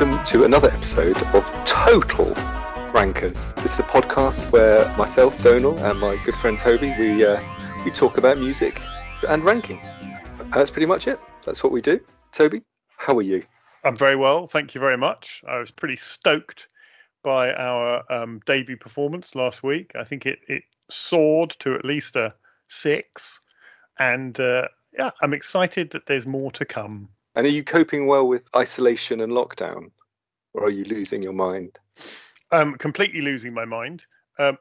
welcome to another episode of Total Rankers. This is a podcast where myself, Donal, and my good friend Toby, we uh, we talk about music and ranking. That's pretty much it. That's what we do. Toby, how are you? I'm very well, thank you very much. I was pretty stoked by our um, debut performance last week. I think it, it soared to at least a six, and uh, yeah, I'm excited that there's more to come. And are you coping well with isolation and lockdown, or are you losing your mind? I'm completely losing my mind. Um,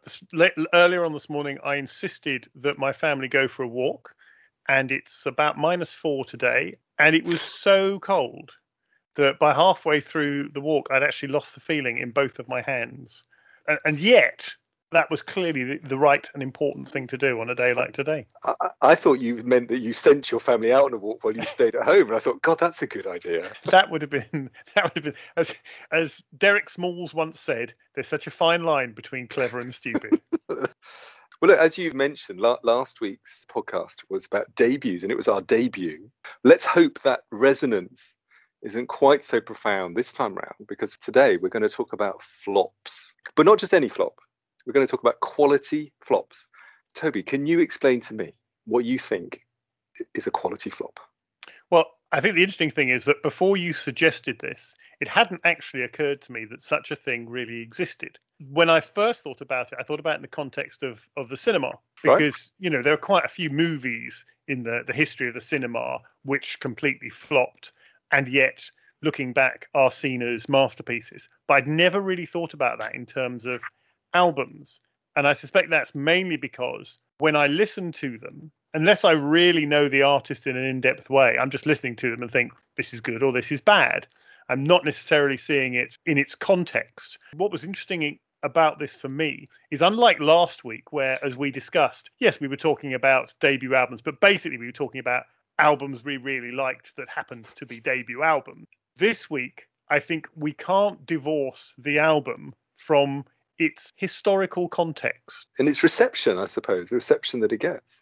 earlier on this morning, I insisted that my family go for a walk, and it's about minus four today, and it was so cold that by halfway through the walk, I'd actually lost the feeling in both of my hands. And, and yet, that was clearly the, the, right and important thing to do on a day like today. I, I, thought you meant that you sent your family out on a walk while you stayed at home, and I thought, God, that's a good idea. That would have been that would have been as as Derek Smalls once said. There's such a fine line between clever and stupid. well, as you mentioned, last week's podcast was about debuts, and it was our debut. Let's hope that resonance isn't quite so profound this time around, because today we're going to talk about flops, but not just any flop we're going to talk about quality flops. Toby, can you explain to me what you think is a quality flop? Well, I think the interesting thing is that before you suggested this, it hadn't actually occurred to me that such a thing really existed. When I first thought about it, I thought about it in the context of, of the cinema because right. you know there are quite a few movies in the, the history of the cinema which completely flopped, and yet looking back are seen as masterpieces. But I'd never really thought about that in terms of albums. And I suspect that's mainly because when I listen to them, unless I really know the artist in an in depth way, I'm just listening to them and think, this is good or this is bad. I'm not necessarily seeing it in its context. What was interesting about this for me is unlike last week, where, as we discussed, yes, we were talking about debut albums, but basically we were talking about albums we really liked that happened to be debut albums. This week, I think we can't divorce the album from its historical context and its reception, I suppose, the reception that it gets.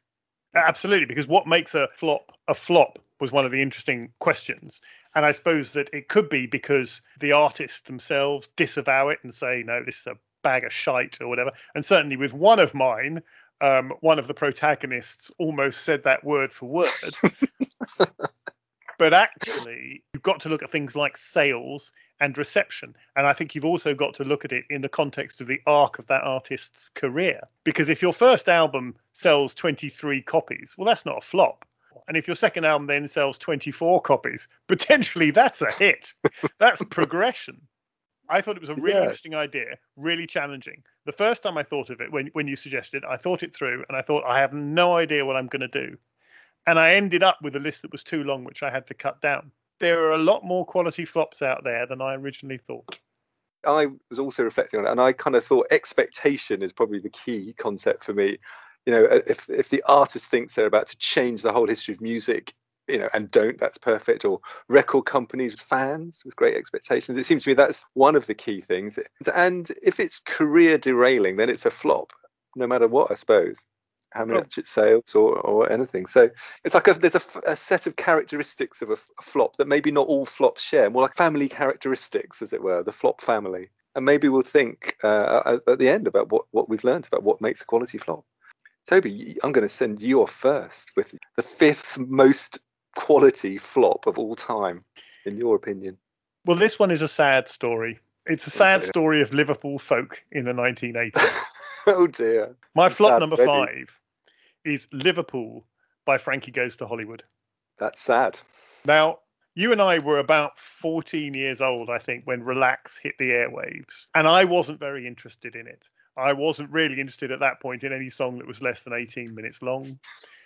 Absolutely, because what makes a flop a flop was one of the interesting questions. And I suppose that it could be because the artists themselves disavow it and say, no, this is a bag of shite or whatever. And certainly with one of mine, um, one of the protagonists almost said that word for word. but actually, you've got to look at things like sales and reception. And I think you've also got to look at it in the context of the arc of that artist's career. Because if your first album sells 23 copies, well, that's not a flop. And if your second album then sells 24 copies, potentially that's a hit. that's progression. I thought it was a really yeah. interesting idea, really challenging. The first time I thought of it, when, when you suggested, it, I thought it through and I thought, I have no idea what I'm going to do. And I ended up with a list that was too long, which I had to cut down there are a lot more quality flops out there than I originally thought. I was also reflecting on it, and I kind of thought expectation is probably the key concept for me. You know, uh, if if the artist thinks they're about to change the whole history of music, you know, and don't, that's perfect. Or record companies, fans with great expectations. It seems to me that's one of the key things. And if it's career derailing, then it's a flop, no matter what, I suppose how much it sales or, or anything. So it's like a, there's a, a set of characteristics of a, a, flop that maybe not all flops share, more like family characteristics, as it were, the flop family. And maybe we'll think uh, at the end about what, what we've learned about what makes a quality flop. Toby, I'm going to send you off first with the fifth most quality flop of all time, in your opinion. Well, this one is a sad story. It's a sad story of Liverpool folk in the 1980s. oh dear. My flop number ready. five is Liverpool by Frankie Goes to Hollywood. That's sad. Now, you and I were about 14 years old, I think, when Relax hit the airwaves. And I wasn't very interested in it. I wasn't really interested at that point in any song that was less than 18 minutes long.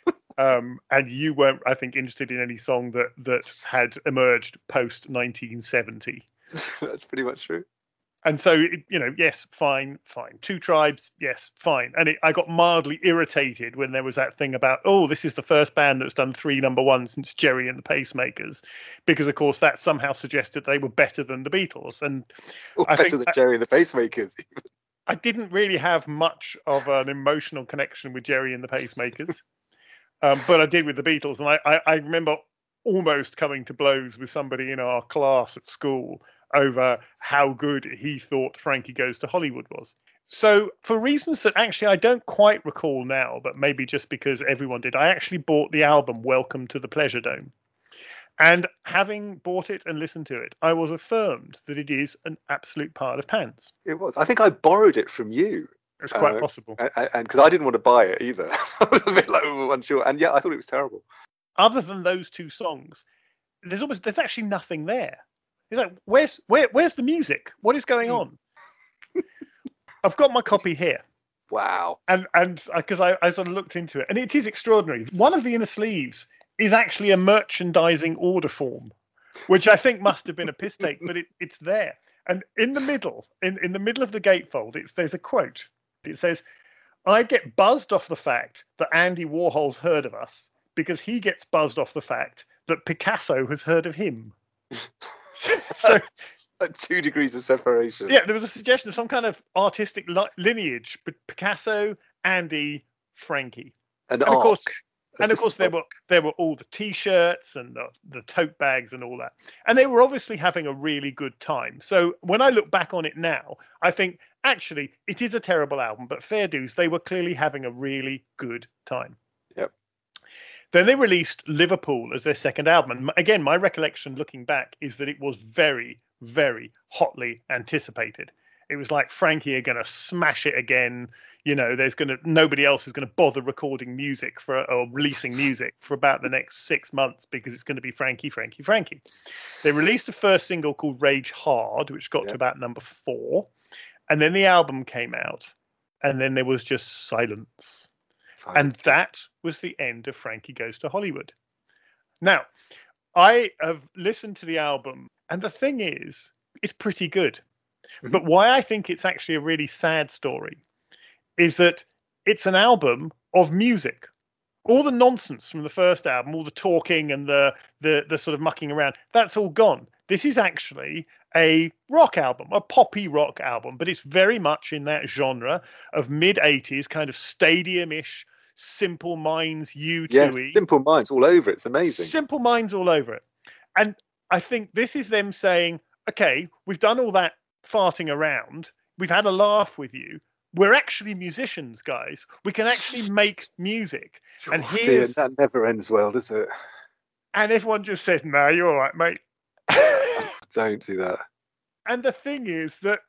um, and you weren't, I think, interested in any song that, that had emerged post 1970. That's pretty much true and so you know yes fine fine. Two tribes yes fine. And it, i got mildly irritated when there was that thing about oh this is the first band that's done three number one since gerry and the pacemakers because of course that somehow suggested they were better than the beatles. And well, I better than that, gerry and the pacemakers i didn't really have much of an emotional connection with gerry and the pacemakers um, but i did with the beatles. And I, I, I remember almost coming to blows with somebody in our class at school over how good he thought Frankie Goes to Hollywood was. So, for reasons that actually I don't quite recall now, but maybe just because everyone did, I actually bought the album Welcome to the Pleasure Dome. And having bought it and listened to it, I was affirmed that it is an absolute pile of pants. It was. I think I borrowed it from you. It's quite uh, possible. And because I didn't want to buy it either. I was a bit like, oh, unsure. And yeah, I thought it was terrible. Other than those two songs, there's almost there's actually nothing there. It's like, where's where where's the music? What is going hmm. on? I've got my copy here. Wow. And and because uh, I, I sort of looked into it, and it is extraordinary. One of the inner sleeves is actually a merchandising order form, which I think must have been a piss take, but it, it's there. And in the middle, in, in the middle of the gatefold, it's there's a quote. It says, I get buzzed off the fact that Andy Warhol's heard of us because he gets buzzed off the fact that Picasso has heard of him. so two degrees of separation. Yeah, there was a suggestion of some kind of artistic li- lineage, but Picasso, Andy, Frankie, and, and of course, and of course there were there were all the T-shirts and the, the tote bags and all that, and they were obviously having a really good time. So when I look back on it now, I think actually it is a terrible album, but fair dues, they were clearly having a really good time. Then they released Liverpool as their second album. And again, my recollection looking back is that it was very, very hotly anticipated. It was like Frankie are going to smash it again. You know, there's going to nobody else is going to bother recording music for or releasing music for about the next six months because it's going to be Frankie, Frankie, Frankie. They released a first single called Rage Hard, which got yeah. to about number four, and then the album came out, and then there was just silence, silence. and that was the end of Frankie Goes to Hollywood. Now, I have listened to the album and the thing is, it's pretty good. Mm-hmm. But why I think it's actually a really sad story is that it's an album of music. All the nonsense from the first album, all the talking and the, the the sort of mucking around, that's all gone. This is actually a rock album, a poppy rock album, but it's very much in that genre of mid 80s, kind of stadium ish, Simple Minds, U2 yeah, Simple Minds all over it. It's amazing. Simple Minds all over it. And I think this is them saying, okay, we've done all that farting around. We've had a laugh with you. We're actually musicians, guys. We can actually make music. And oh, dear, that never ends well, does it? And everyone just said, "No, you're all right, mate." Don't do that. And the thing is that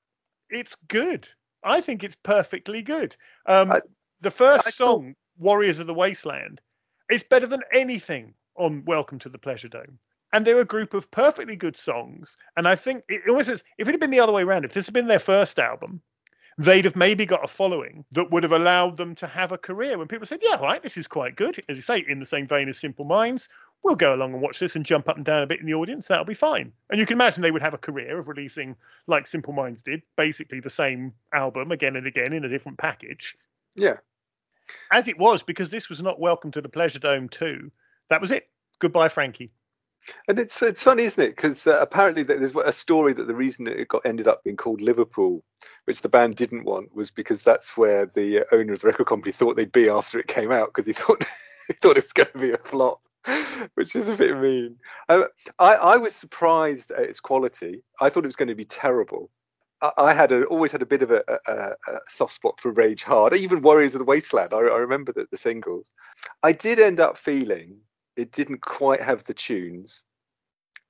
it's good. I think it's perfectly good. Um, I, the first I song, "Warriors of the Wasteland," it's better than anything on "Welcome to the Pleasure Dome." and they're a group of perfectly good songs. And I think it almost says if it had been the other way around, if this had been their first album, they'd have maybe got a following that would have allowed them to have a career. When people said, "Yeah, right, this is quite good," as you say, in the same vein as Simple Minds, we'll go along and watch this and jump up and down a bit in the audience. That'll be fine. And you can imagine they would have a career of releasing, like Simple Minds did, basically the same album again and again in a different package. Yeah. As it was, because this was not Welcome to the Pleasure Dome 2, that was it. Goodbye, Frankie. And it's it's funny, isn't it? Because uh, apparently there's a story that the reason it got ended up being called Liverpool, which the band didn't want, was because that's where the uh, owner of the record company thought they'd be after it came out, because he thought he thought it was going to be a flop, which is a bit mean. Uh, I I was surprised at its quality. I thought it was going to be terrible. I had a, always had a bit of a, a, a, soft spot for Rage Hard, even Warriors of the Wasteland. I, I remember the, the singles. I did end up feeling it didn't quite have the tunes.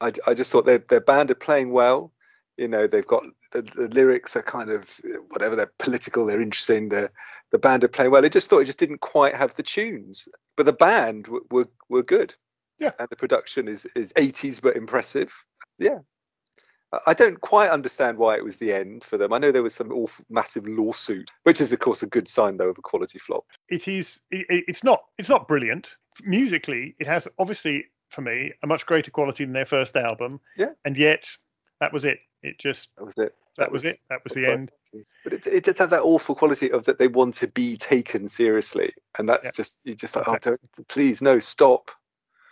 I, I just thought their their band are playing well. You know, they've got the, the lyrics are kind of whatever they're political, they're interesting. The the band are playing well. I just thought it just didn't quite have the tunes, but the band were were, were good. Yeah, and the production is is 80s but impressive. Yeah, I don't quite understand why it was the end for them. I know there was some awful, massive lawsuit, which is, of course, a good sign though of a quality flop. It is. It, it's not. It's not brilliant musically. It has obviously, for me, a much greater quality than their first album. Yeah. And yet, that was it. It just. That was it. That, that was, was, it. That was the end. But it, it does have that awful quality of that they want to be taken seriously, and that's yeah. just you just like, oh, please no, stop.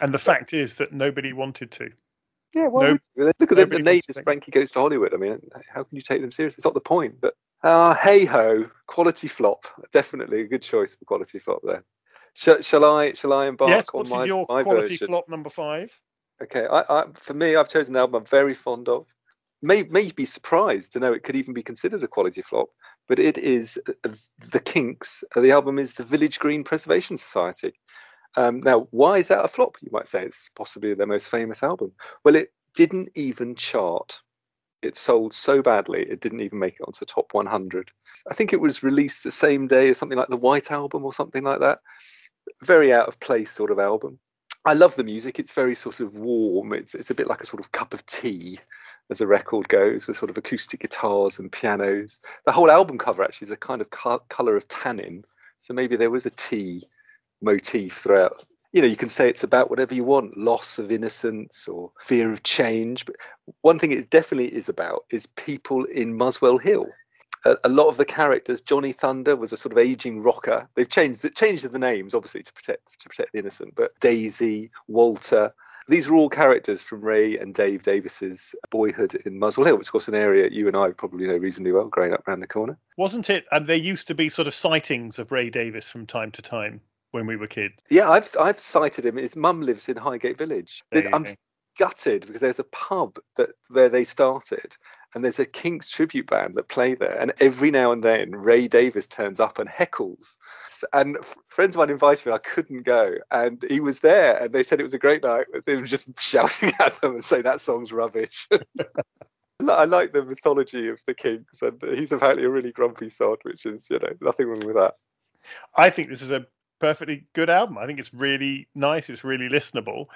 And the fact is that nobody wanted to. Yeah, well, no, look at them. The latest Frankie goes to Hollywood. I mean, how can you take them seriously? It's not the point. But uh, hey ho, quality flop. Definitely a good choice for quality flop there. Shall, shall I? Shall I embark yes, on my, your my quality version? flop number five? Okay, I, I, for me, I've chosen an album I'm very fond of. may may be surprised to know it could even be considered a quality flop, but it is uh, the Kinks. The album is the Village Green Preservation Society. Um, now, why is that a flop? You might say it's possibly their most famous album. Well, it didn't even chart. It sold so badly, it didn't even make it onto the top 100. I think it was released the same day as something like the White Album or something like that. Very out of place sort of album. I love the music. It's very sort of warm. It's it's a bit like a sort of cup of tea, as a record goes, with sort of acoustic guitars and pianos. The whole album cover actually is a kind of co- color of tannin, so maybe there was a tea motif throughout. You know, you can say it's about whatever you want, loss of innocence or fear of change. But one thing it definitely is about is people in Muswell Hill a, a, lot of the characters. Johnny Thunder was a sort of aging rocker. They've changed the, changed the names obviously to protect to protect the innocent. But Daisy, Walter, these are all characters from Ray and Dave Davies's boyhood in Muswell Hill, which of course an area you and I probably know reasonably well, growing up around the corner. Wasn't it? And there used to be sort of sightings of Ray Davies from time to time when we were kids. Yeah, I've I've sighted him. His mum lives in Highgate Village. I'm gutted because there's a pub that where they started, and there's a Kinks tribute band that play there, and every now and then Ray Davies turns up and heckles. And friends of mine invited me, I couldn't go, and he was there, and they said it was a great night. They were just shouting at them and saying that song's rubbish. I like the mythology of the Kinks, and he's apparently a really grumpy sod, which is you know nothing wrong with that. I think this is a perfectly good album. I think it's really nice. It's really listenable.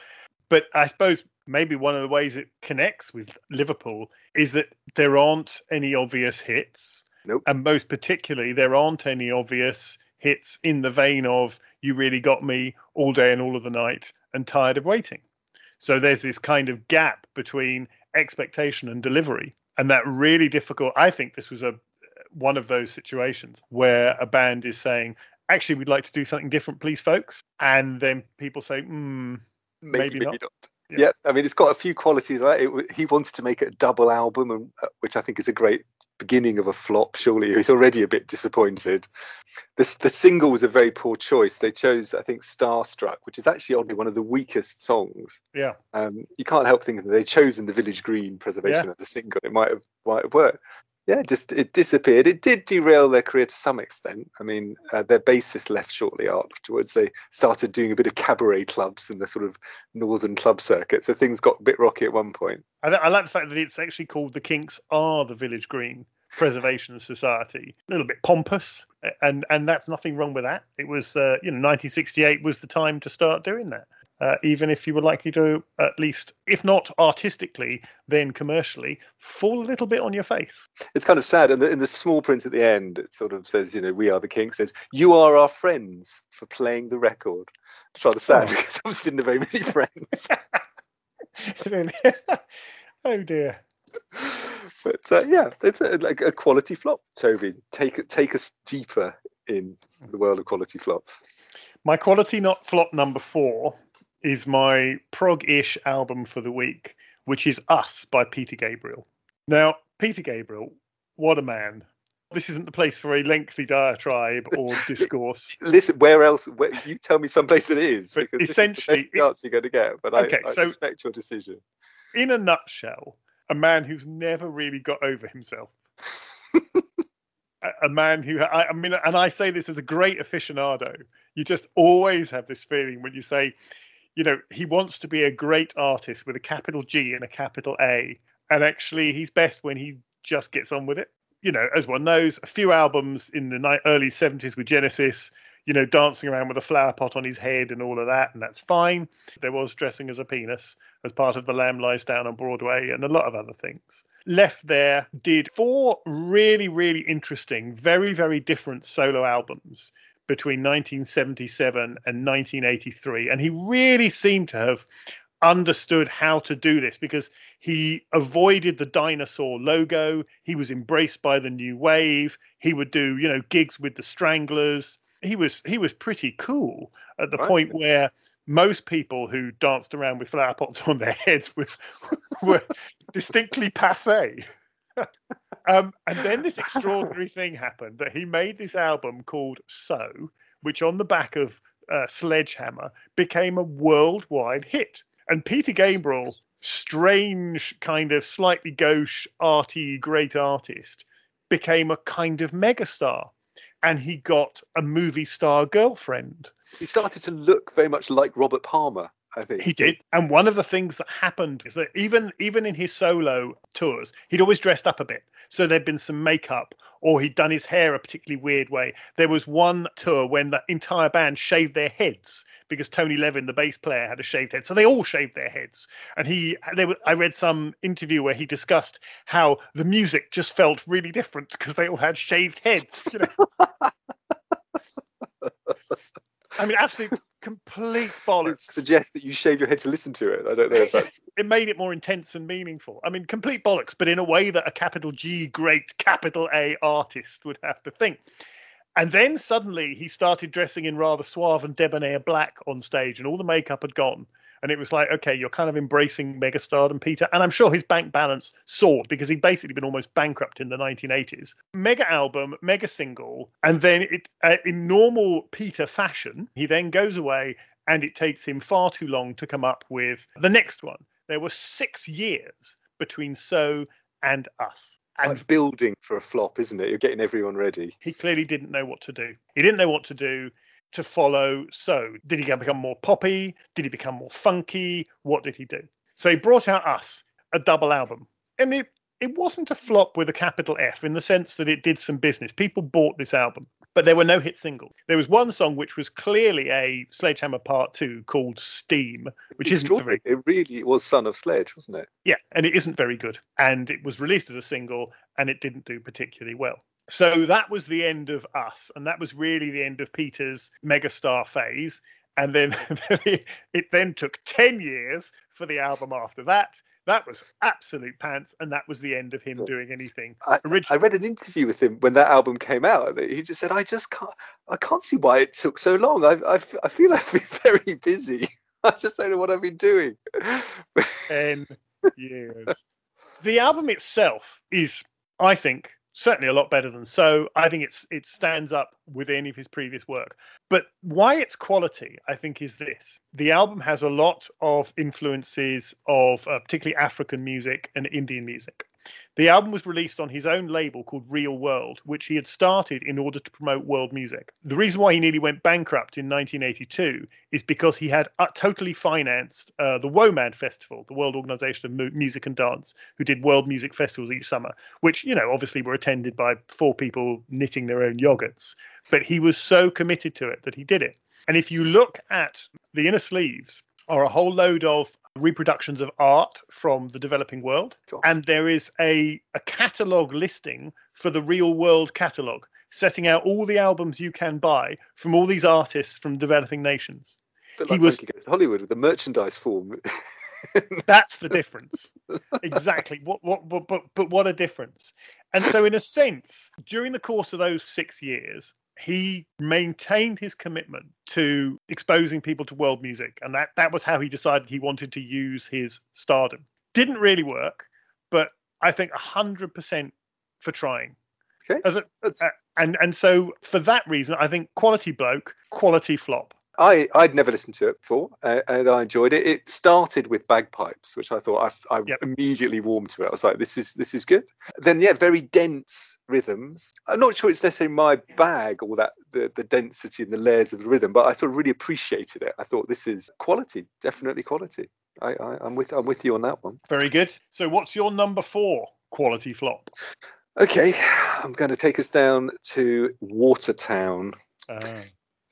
But I suppose maybe one of the ways it connects with Liverpool is that there aren't any obvious hits. Nope. And most particularly, there aren't any obvious hits in the vein of You Really Got Me All Day and All of the Night and Tired of Waiting. So there's this kind of gap between expectation and delivery. And that really difficult. I think this was a one of those situations where a band is saying, actually, we'd like to do something different, please, folks. And then people say, hmm, maybe, maybe, maybe not. not. Yeah. yeah. I mean, it's got a few qualities. Right? It, he wanted to make it a double album, and, uh, which I think is a great beginning of a flop. Surely he's already a bit disappointed. This the single was a very poor choice. They chose, I think, "Starstruck," which is actually oddly one of the weakest songs. Yeah. Um, you can't help thinking that they'd chosen the Village Green preservation yeah. as a single. It might have might have worked yeah, just it disappeared. It did derail their career to some extent. I mean, uh, their bassist left shortly afterwards. They started doing a bit of cabaret clubs in the sort of northern club circuit, so things got a bit rocky at one point. I, I like the fact that it's actually called the Kinks are the Village Green Preservation Society. A little bit pompous, and and that's nothing wrong with that. It was, uh, you know, 1968 was the time to start doing that uh, even if you were likely to, at least, if not artistically, then commercially, fall a little bit on your face. It's kind of sad. And in the small print at the end, it sort of says, you know, we are the king, says, you are our friends for playing the record. It's rather sad oh. because I didn't have very many friends. oh dear. But uh, yeah, it's a, like a quality flop. Toby, take take us deeper in the world of quality flops. My quality not flop number four is my prog-ish album for the week, which is Us by Peter Gabriel. Now, Peter Gabriel, what a man. This isn't the place for a lengthy diatribe or discourse. Listen, where else? Where, you tell me someplace it is. But essentially, is the best answer you're going to get. But okay, I, I so respect your decision. In a nutshell, a man who's never really got over himself. a, a man who, I, I mean, and I say this as a great aficionado. You just always have this feeling when you say, you know, he wants to be a great artist with a capital G and a capital A. And actually, he's best when he just gets on with it. You know, as one knows, a few albums in the early 70s with Genesis, you know, dancing around with a flower pot on his head and all of that, and that's fine. There was dressing as a penis as part of The Lamb Lies Down on Broadway and a lot of other things. Left there did four really, really interesting, very, very different solo albums between 1977 and 1983. And he really seemed to have understood how to do this because he avoided the dinosaur logo. He was embraced by the new wave. He would do, you know, gigs with the Stranglers. He was he was pretty cool at the right. point where most people who danced around with flower pots on their heads was, were distinctly passe. um, and then this extraordinary thing happened that he made this album called So, which on the back of uh, Sledgehammer became a worldwide hit. And Peter Gabriel strange, kind of slightly gauche, arty, great artist became a kind of megastar. And he got a movie star girlfriend. He started to look very much like Robert Palmer. I think he did. And one of the things that happened is that even even in his solo tours, he'd always dressed up a bit. So there'd been some makeup, or he'd done his hair a particularly weird way. There was one tour when the entire band shaved their heads because Tony Levin, the bass player, had a shaved head. So they all shaved their heads. And he, they were, I read some interview where he discussed how the music just felt really different because they all had shaved heads. You know? I mean, absolute complete bollocks. It suggests that you shaved your head to listen to it. I don't know if that's. it made it more intense and meaningful. I mean, complete bollocks, but in a way that a capital G great capital A artist would have to think. And then suddenly he started dressing in rather suave and debonair black on stage, and all the makeup had gone. And it was like, okay, you're kind of embracing megastardom, Peter. And I'm sure his bank balance soared because he'd basically been almost bankrupt in the 1980s. Mega album, mega single. And then it, uh, in normal Peter fashion, he then goes away and it takes him far too long to come up with the next one. There were six years between So and Us. And like building for a flop, isn't it? You're getting everyone ready. He clearly didn't know what to do. He didn't know what to do to follow So. Did he become more poppy? Did he become more funky? What did he do? So he brought out Us, a double album. I mean, it, it wasn't a flop with a capital F in the sense that it did some business. People bought this album, but there were no hit singles. There was one song which was clearly a Sledgehammer Part 2 called Steam, which isn't very It really was Son of Sledge, wasn't it? Yeah, and it isn't very good. And it was released as a single and it didn't do particularly well. So that was the end of us, and that was really the end of Peter's megastar phase. And then it then took 10 years for the album after that. That was absolute pants, and that was the end of him doing anything. I, I, read an interview with him when that album came out. And he just said, "I just can't, I can't see why it took so long. I, I, I feel I've been very busy. I just don't know what I've been doing." Ten years. The album itself is, I think, certainly a lot better than so. I think it's it stands up with any of his previous work. But why it's quality, I think, is this: the album has a lot of influences of uh, particularly African music and Indian music. The album was released on his own label called Real World, which he had started in order to promote world music. The reason why he nearly went bankrupt in 1982 is because he had uh, totally financed uh, the WOMAD Festival, the World Organization of Music and Dance, who did world music festivals each summer, which, you know, obviously were attended by four people knitting their own yogurts. But he was so committed to it that he did it. And if you look at the inner sleeves, are a whole load of reproductions of art from the developing world. Sure. And there is a, a catalogue listing for the real world catalogue, setting out all the albums you can buy from all these artists from developing nations. But like he was Hollywood with the merchandise form. that's the difference. exactly. What, what, what, but, but what a difference. And so, in a sense, during the course of those six years, he maintained his commitment to exposing people to world music, and that that was how he decided he wanted to use his stardom. Didn't really work, but I think hundred percent for trying. Okay. As a, uh, and and so for that reason, I think quality bloke, quality flop. I I'd never listened to it before, uh, and I enjoyed it. It started with bagpipes, which I thought I, I yep. immediately warmed to it. I was like, this is this is good. Then yeah, very dense rhythms. I'm not sure it's necessarily my bag, all that the the density and the layers of the rhythm, but I sort of really appreciated it. I thought this is quality, definitely quality. I, I I'm with I'm with you on that one. Very good. So what's your number four quality flop? Okay, I'm going to take us down to Watertown. Uh.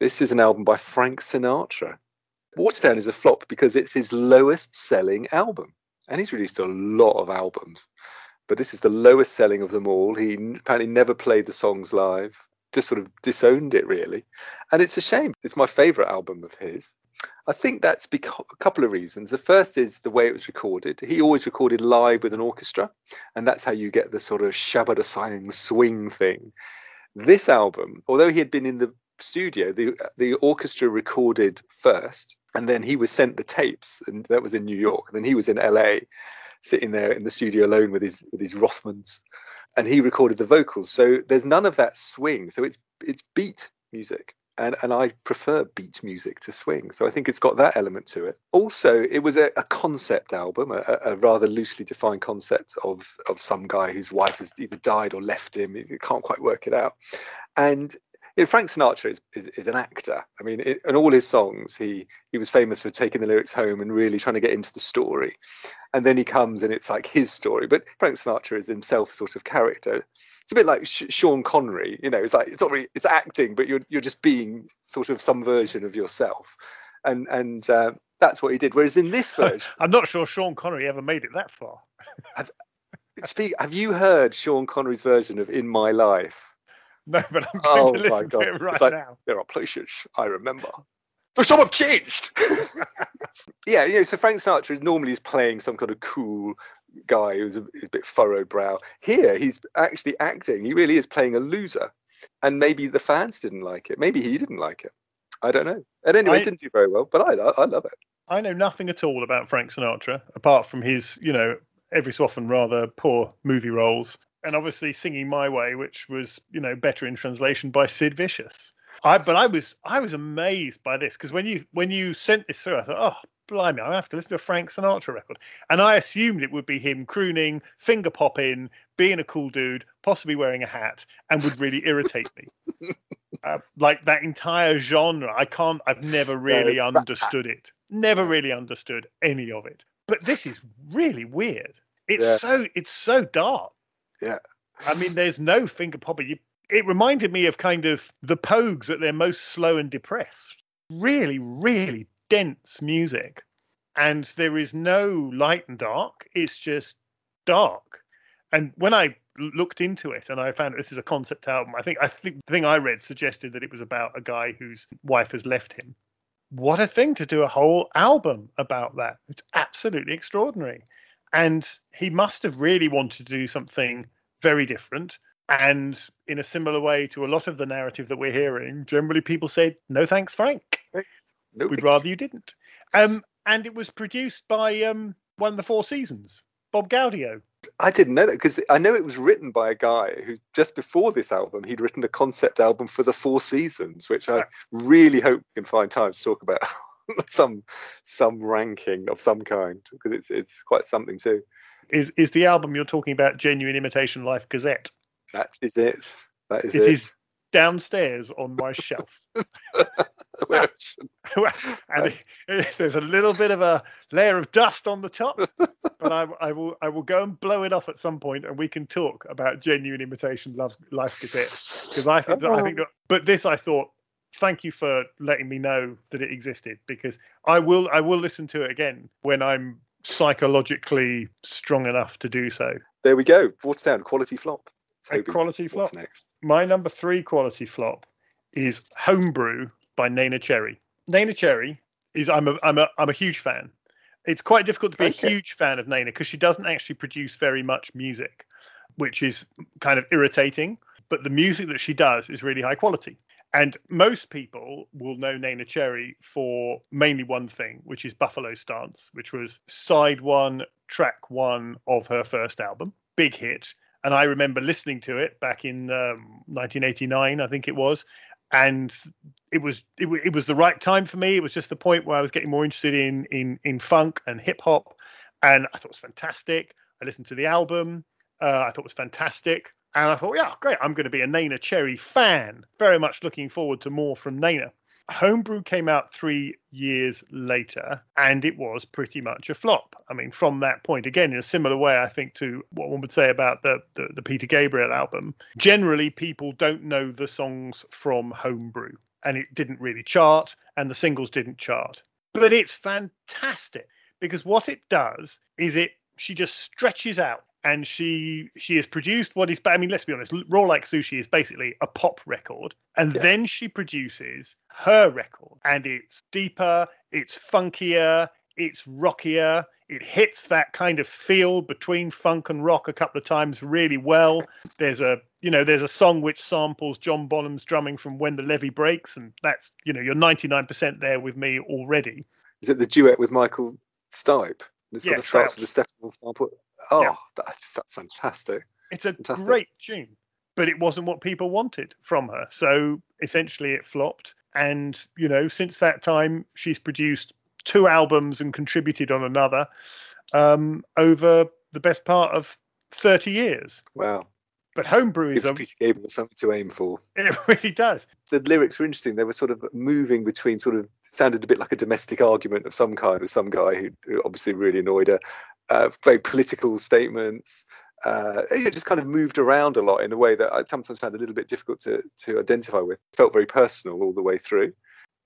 This is an album by Frank Sinatra. Watertown is a flop because it's his lowest selling album. And he's released a lot of albums. But this is the lowest selling of them all. He apparently never played the songs live, just sort of disowned it, really. And it's a shame. It's my favourite album of his. I think that's because a couple of reasons. The first is the way it was recorded. He always recorded live with an orchestra, and that's how you get the sort of shabada swing thing. This album, although he had been in the studio. The the orchestra recorded first, and then he was sent the tapes, and that was in New York. And then he was in LA, sitting there in the studio alone with his with his Rothmans, and he recorded the vocals. So there's none of that swing. So it's it's beat music. and and I prefer beat music to swing. So I think it's got that element to it. Also, it was a, a concept album, a, a, rather loosely defined concept of of some guy whose wife has either died or left him. You can't quite work it out, and you know, Frank Sinatra is, is, is, an actor. I mean, it, in all his songs, he he was famous for taking the lyrics home and really trying to get into the story. And then he comes and it's like his story. But Frank Sinatra is himself a sort of character. It's a bit like Sh- Sean Connery. You know, it's like it's not really it's acting, but you're you're just being sort of some version of yourself. And and uh, that's what he did. Whereas in this version, I'm not sure Sean Connery ever made it that far. have, speak, have you heard Sean Connery's version of "In My Life"? No, but I'm going oh to listen to it right like, now. There are places I remember. But some have changed. yeah, you know, so Frank Sinatra is normally is playing some kind of cool guy who's a, a bit furrowed brow. Here, he's actually acting. He really is playing a loser, and maybe the fans didn't like it. Maybe he didn't like it. I don't know. And anyway, I, it didn't do very well, but I I love it. I know nothing at all about Frank Sinatra apart from his, you know, every so often rather poor movie roles and obviously singing my way, which was you know better in translation by Sid Vicious. I but I was I was amazed by this because when you when you sent this through, I thought, oh blimey, I have to listen to a Frank Sinatra record, and I assumed it would be him crooning, finger popping, being a cool dude, possibly wearing a hat, and would really irritate me. Uh, like that entire genre, I can't. I've never really no, understood it. Never really understood any of it. But this is really weird. It's yeah. so it's so dark. Yeah. I mean, there's no finger popping. it reminded me of kind of the Pogues at their most slow and depressed. Really, really dense music. And there is no light and dark. It's just dark. And when I looked into it and I found this is a concept album, I think I think the thing I read suggested that it was about a guy whose wife has left him. What a thing to do a whole album about that. It's absolutely extraordinary. And he must have really wanted to do something very different. And in a similar way to a lot of the narrative that we're hearing, generally people said, no thanks, Frank. No, We'd rather you didn't. Um, and it was produced by um, one of the Four Seasons, Bob Gaudio. I didn't know that because I know it was written by a guy who just before this album he'd written a concept album for the Four Seasons, which I really hope we can find time to talk about some some ranking of some kind because it's it's quite something too. Is is the album you're talking about genuine imitation life Gazette? That is it. That is it. It is downstairs on my shelf. and there's a little bit of a layer of dust on the top, but I, I, will I will go and blow it off at some point, and we can talk about genuine imitation love life Gazette because I think that, I think that, but this I thought thank you for letting me know that it existed because I will I will listen to it again when I'm psychologically strong enough to do so. There we go. Watertown quality flop. Toby, a quality flop. What's next? My number three quality flop is Homebrew by Neneh Cherry. Neneh Cherry is I'm a I'm a I'm a huge fan. It's quite difficult to be okay. a huge fan of Neneh because she doesn't actually produce very much music, which is kind of irritating. But the music that she does is really high quality. And most people will know Neneh Cherry for mainly one thing, which is Buffalo Stance, which was side one, track one of her first album. Big hit. And I remember listening to it back in um, 1989, I think it was. And it was it, it was the right time for me. It was just the point where I was getting more interested in in in funk and hip hop, and I thought it was fantastic. I listened to the album. Uh, I thought it was fantastic. And I thought, yeah, great. I'm going to be a Neneh Cherry fan. Very much looking forward to more from Neneh. Homebrew came out three years later, and it was pretty much a flop. I mean, from that point, again, in a similar way, I think to what one would say about the, the, the Peter Gabriel album, generally people don't know the songs from Homebrew, and it didn't really chart, and the singles didn't chart. But it's fantastic because what it does is it she just stretches out and she she has produced what is I mean let's be honest Raw Like Sushi is basically a pop record and yeah. then she produces her record and it's deeper it's funkier it's rockier it hits that kind of feel between funk and rock a couple of times really well. There's a you know there's a song which samples John Bonham's drumming from When the Levee Breaks and that's you know you're 99% there with me already. Is it the duet with Michael Stipe it sort yeah, of starts with the Steppenwolf sample Oh, yeah. that's, that's fantastic. It's a fantastic. great tune, but it wasn't what people wanted from her. So essentially, it flopped. and you know, since that time, she's produced two albums and contributed on another um, over the best part of 30 years. Wow. But homebrew is Peter Gabriel something to aim for. It really does. The lyrics were interesting. They were sort of moving between sort of sounded a bit like a domestic argument of some kind with some guy who, who obviously really annoyed her. Uh, very political statements. Uh, it just kind of moved around a lot in a way that I sometimes found a little bit difficult to to identify with. Felt very personal all the way through.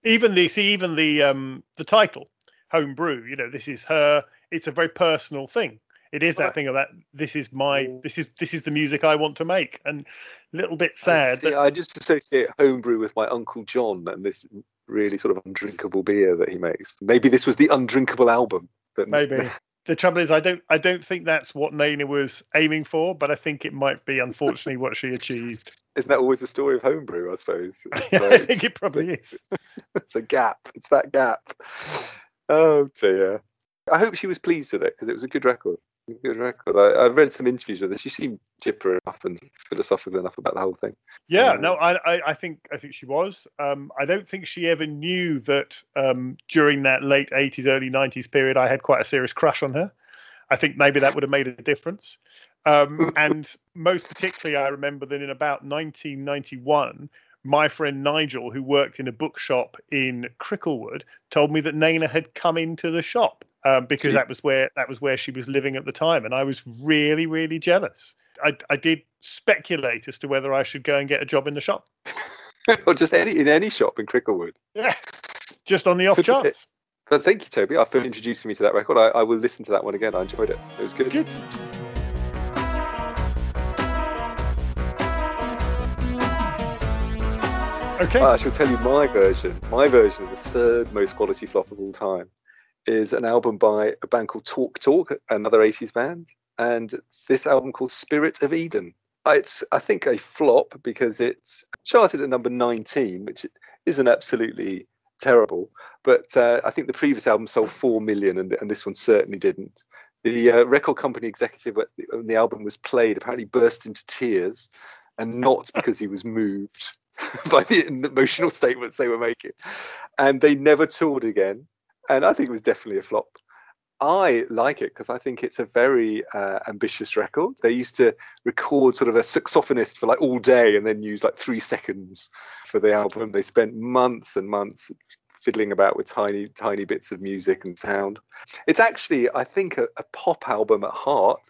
Even the see, even the um the title, homebrew. You know, this is her. It's a very personal thing. It is that thing of that. This is my. Mm. This is this is the music I want to make, and a little bit sad. I, I just associate homebrew with my uncle John and this really sort of undrinkable beer that he makes. Maybe this was the undrinkable album. That maybe the trouble is, I don't, I don't think that's what Neneh was aiming for, but I think it might be, unfortunately, what she achieved. Isn't that always the story of homebrew? I suppose. I think it probably is. it's a gap. It's that gap. Oh dear. I hope she was pleased with it because it was a good record. Good record. I, have read some interviews with her. She seemed chipper enough and philosophical enough about the whole thing. Yeah, um, no, I, I, I, think I think she was. Um, I don't think she ever knew that um, during that late '80s, early '90s period, I had quite a serious crush on her. I think maybe that would have made a difference. Um, and most particularly, I remember that in about 1991, my friend Nigel, who worked in a bookshop in Cricklewood, told me that Neneh had come into the shop um, because that was where that was where she was living at the time, and I was really really jealous. I, I did speculate as to whether I should go and get a job in the shop, or just any in any shop in Cricklewood. Yeah, just on the off chance. But thank you, Toby, for introducing me to that record. I, I will listen to that one again. I enjoyed it. It was good. Good. Okay. I shall tell you my version. My version of the third most quality flop of all time is an album by a band called Talk Talk, another 80s band, and this album called Spirit of Eden. It's, I think, a flop because it's charted at number 19, which isn't absolutely terrible. But uh, I think the previous album sold 4 million, and, and this one certainly didn't. The uh, record company executive when the album was played apparently burst into tears, and not because he was moved by the emotional statements they were making. And they never toured again and I think it was definitely a flop. I like it because I think it's a very uh, ambitious record. They used to record sort of a saxophonist for like all day and then use like three seconds for the album. They spent months and months fiddling about with tiny, tiny bits of music and sound. It's actually, I think, a, a pop album at heart.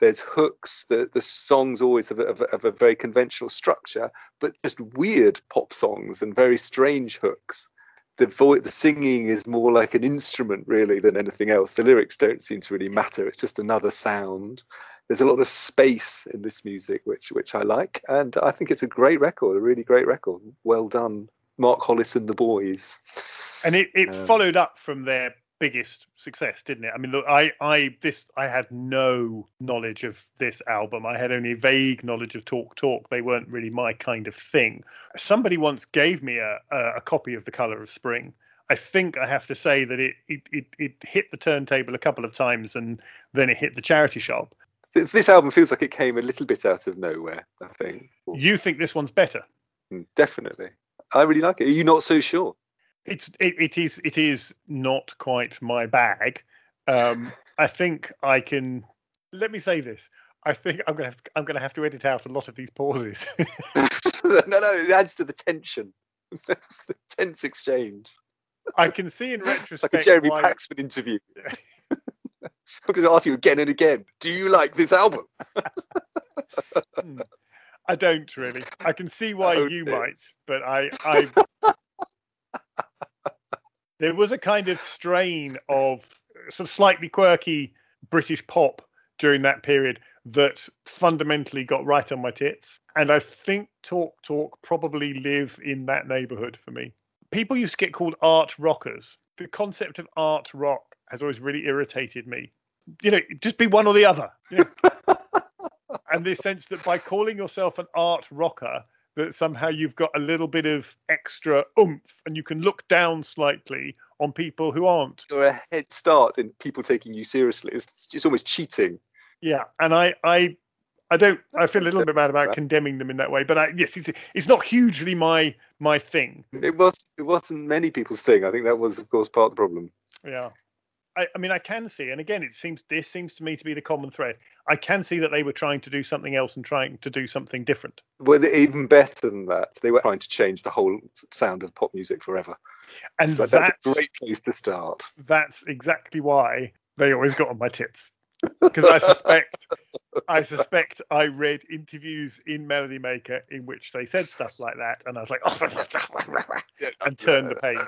There's hooks. The the songs always have a, have a very conventional structure, but just weird pop songs and very strange hooks the voice, the singing is more like an instrument really than anything else. The lyrics don't seem to really matter. It's just another sound. There's a lot of space in this music, which which I like, and I think it's a great record, a really great record. Well done, Mark Hollis and the boys. And it, it um, followed up from their biggest success, didn't it? I mean, look, I, I, this, I had no knowledge of this album. I had only vague knowledge of Talk Talk. They weren't really my kind of thing. Somebody once gave me a, a, copy of The Color of Spring. I think I have to say that it, it, it, it hit the turntable a couple of times and then it hit the charity shop. This album feels like it came a little bit out of nowhere. I think. You think this one's better? Mm, definitely. I really like it. Are you not so sure? It's it, it is it is not quite my bag. Um, I think I can. Let me say this. I think I'm gonna have, I'm gonna have to edit out a lot of these pauses. no, no, it adds to the tension, the tense exchange. I can see in retrospect like a Jeremy why... Paxman interview. I'm going to ask you again and again. Do you like this album? Hmm. I don't really. I can see why oh, you dear. might, but I, I, there was a kind of strain of uh, sort of slightly quirky British pop during that period that fundamentally got right on my tits. And I think Talk Talk probably live in that neighborhood for me. People used to get called art rockers. The concept of art rock has always really irritated me. You know, just be one or the other. You know? and the sense that by calling yourself an art rocker, that somehow you've got a little bit of extra oomph and you can look down slightly on people who aren't. You're a head start in people taking you seriously. It's, it's almost cheating. Yeah, and I, I, I don't. I feel a little bit bad about condemning them in that way, but I, yes, it's it's not hugely my my thing. It was. It wasn't many people's thing. I think that was, of course, part of the problem. Yeah. I, I, mean, I can see, and again, it seems this seems to me to be the common thread. I can see that they were trying to do something else and trying to do something different. Well, even better than that, they were trying to change the whole sound of pop music forever. And so that's, that's a great place to start. That's exactly why they always got on my tits because I suspect I suspect I read interviews in Melody Maker in which they said stuff like that, and I was like, oh, and turned the page.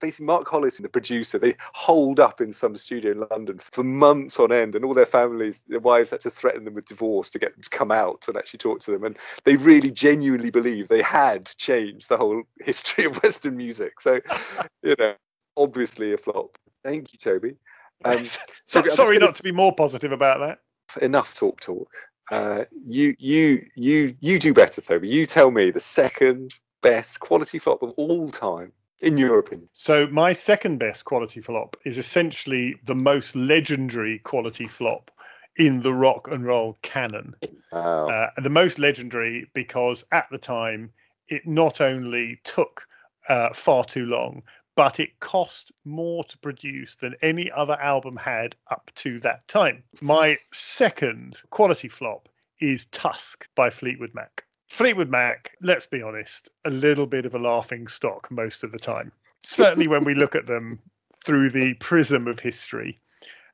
Basically, Mark Hollis, and the producer, they holed up in some studio in London for months on end, and all their families, their wives had to threaten them with divorce to get them to come out and actually talk to them. And they really genuinely believe they had changed the whole history of Western music. So, you know, obviously a flop. Thank you, Toby. Um, so, sorry not to be more positive about that. Enough talk, talk. Uh, you, you, you, you do better, Toby. You tell me the second best quality flop of all time, in your opinion. So my second best quality flop is essentially the most legendary quality flop in the rock and roll canon. Wow. Uh, the most legendary because at the time it not only took uh, far too long, but it cost more to produce than any other album had up to that time. My second quality flop is Tusk by Fleetwood Mac. Fleetwood Mac, let's be honest, a little bit of a laughing stock most of the time. Certainly when we look at them through the prism of history.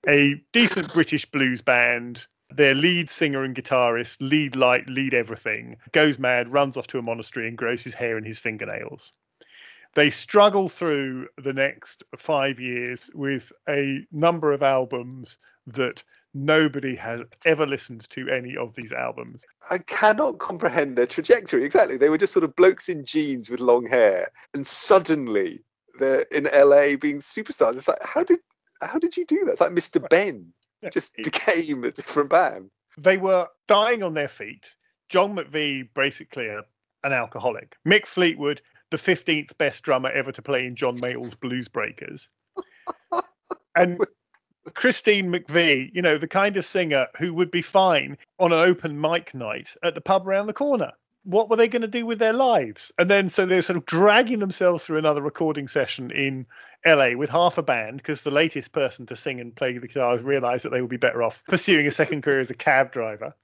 A decent British blues band, their lead singer and guitarist, lead light, lead everything, goes mad, runs off to a monastery and grows his hair and his fingernails they struggle through the next five years with a number of albums that nobody has ever listened to any of these albums. I cannot comprehend their trajectory. Exactly. They were just sort of blokes in jeans with long hair, and suddenly they're in LA being superstars. It's like, how did how did you do that? It's like Mr. Benn yeah. just became a different band. They were dying on their feet. John McVie, basically a, an alcoholic. Mick Fleetwood, the 15th best drummer ever to play in John Mayall's Blues Breakers. and Christine McVie, you know, the kind of singer who would be fine on an open mic night at the pub around the corner. What were they going to do with their lives? And then so they're sort of dragging themselves through another recording session in LA with half a band because the latest person to sing and play the guitars realized that they would be better off pursuing a second career as a cab driver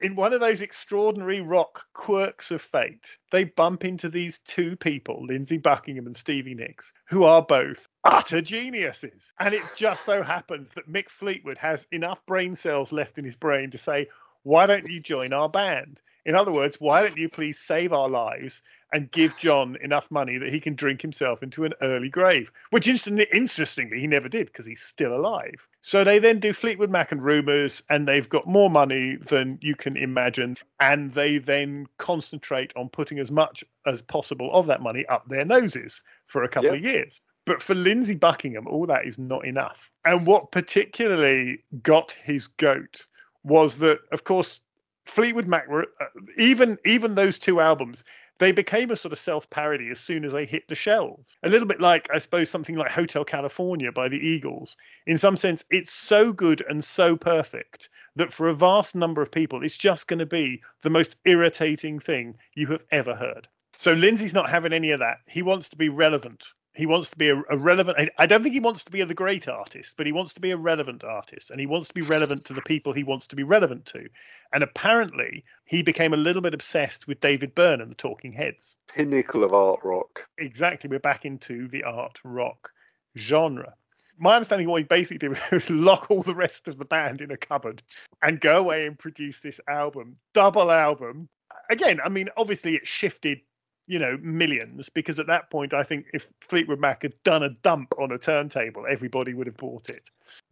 in one of those extraordinary rock quirks of fate, they bump into these two people, Lindsey Buckingham and Stevie Nicks, who are both utter geniuses. And it just so happens that Mick Fleetwood has enough brain cells left in his brain to say, Why don't you join our band? In other words, why don't you please save our lives and give John enough money that he can drink himself into an early grave? Which, interestingly, he never did because he's still alive. So they then do Fleetwood Mac and Rumours, and they've got more money than you can imagine. And they then concentrate on putting as much as possible of that money up their noses for a couple yep. of years. But for Lindsey Buckingham, all that is not enough. And what particularly got his goat was that, of course, Fleetwood Mac were uh, even even those two albums they became a sort of self parody as soon as they hit the shelves. A little bit like, I suppose, something like Hotel California by the Eagles. In some sense, it's so good and so perfect that for a vast number of people, it's just going to be the most irritating thing you have ever heard. So Lindsey's not having any of that. He wants to be relevant he wants to be a, a, relevant i don't think he wants to be a, the great artist but he wants to be a relevant artist and he wants to be relevant to the people he wants to be relevant to. And apparently he became a little bit obsessed with david byrne and the talking heads. Pinnacle of art rock. Exactly we're back into the art rock genre. My understanding of what he basically did was lock all the rest of the band in a cupboard and go away and produce this album double album. Again i mean obviously it shifted you know, millions because at that point, I think if Fleetwood Mac had done a dump on a turntable, everybody would have bought it.